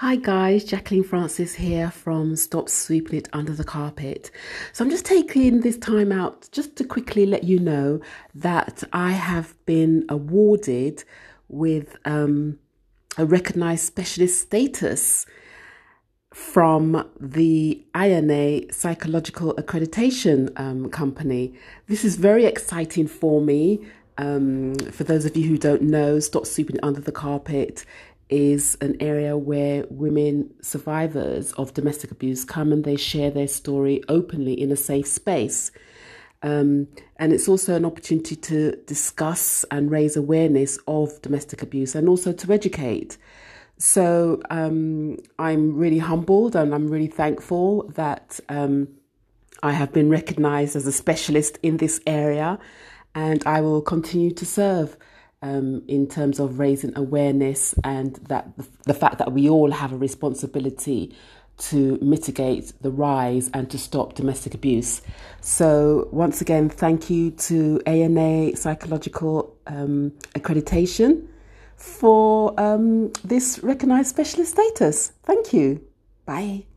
Hi guys, Jacqueline Francis here from Stop Sweeping It Under the Carpet. So I'm just taking this time out just to quickly let you know that I have been awarded with um, a recognized specialist status from the INA Psychological Accreditation um, Company. This is very exciting for me. Um, for those of you who don't know, Stop Sweeping It Under the Carpet is an area where women survivors of domestic abuse come and they share their story openly in a safe space. Um, and it's also an opportunity to discuss and raise awareness of domestic abuse and also to educate. So um, I'm really humbled and I'm really thankful that um, I have been recognized as a specialist in this area and I will continue to serve um, in terms of raising awareness and that the fact that we all have a responsibility to mitigate the rise and to stop domestic abuse. So, once again, thank you to ANA Psychological um, Accreditation for um, this recognized specialist status. Thank you. Bye.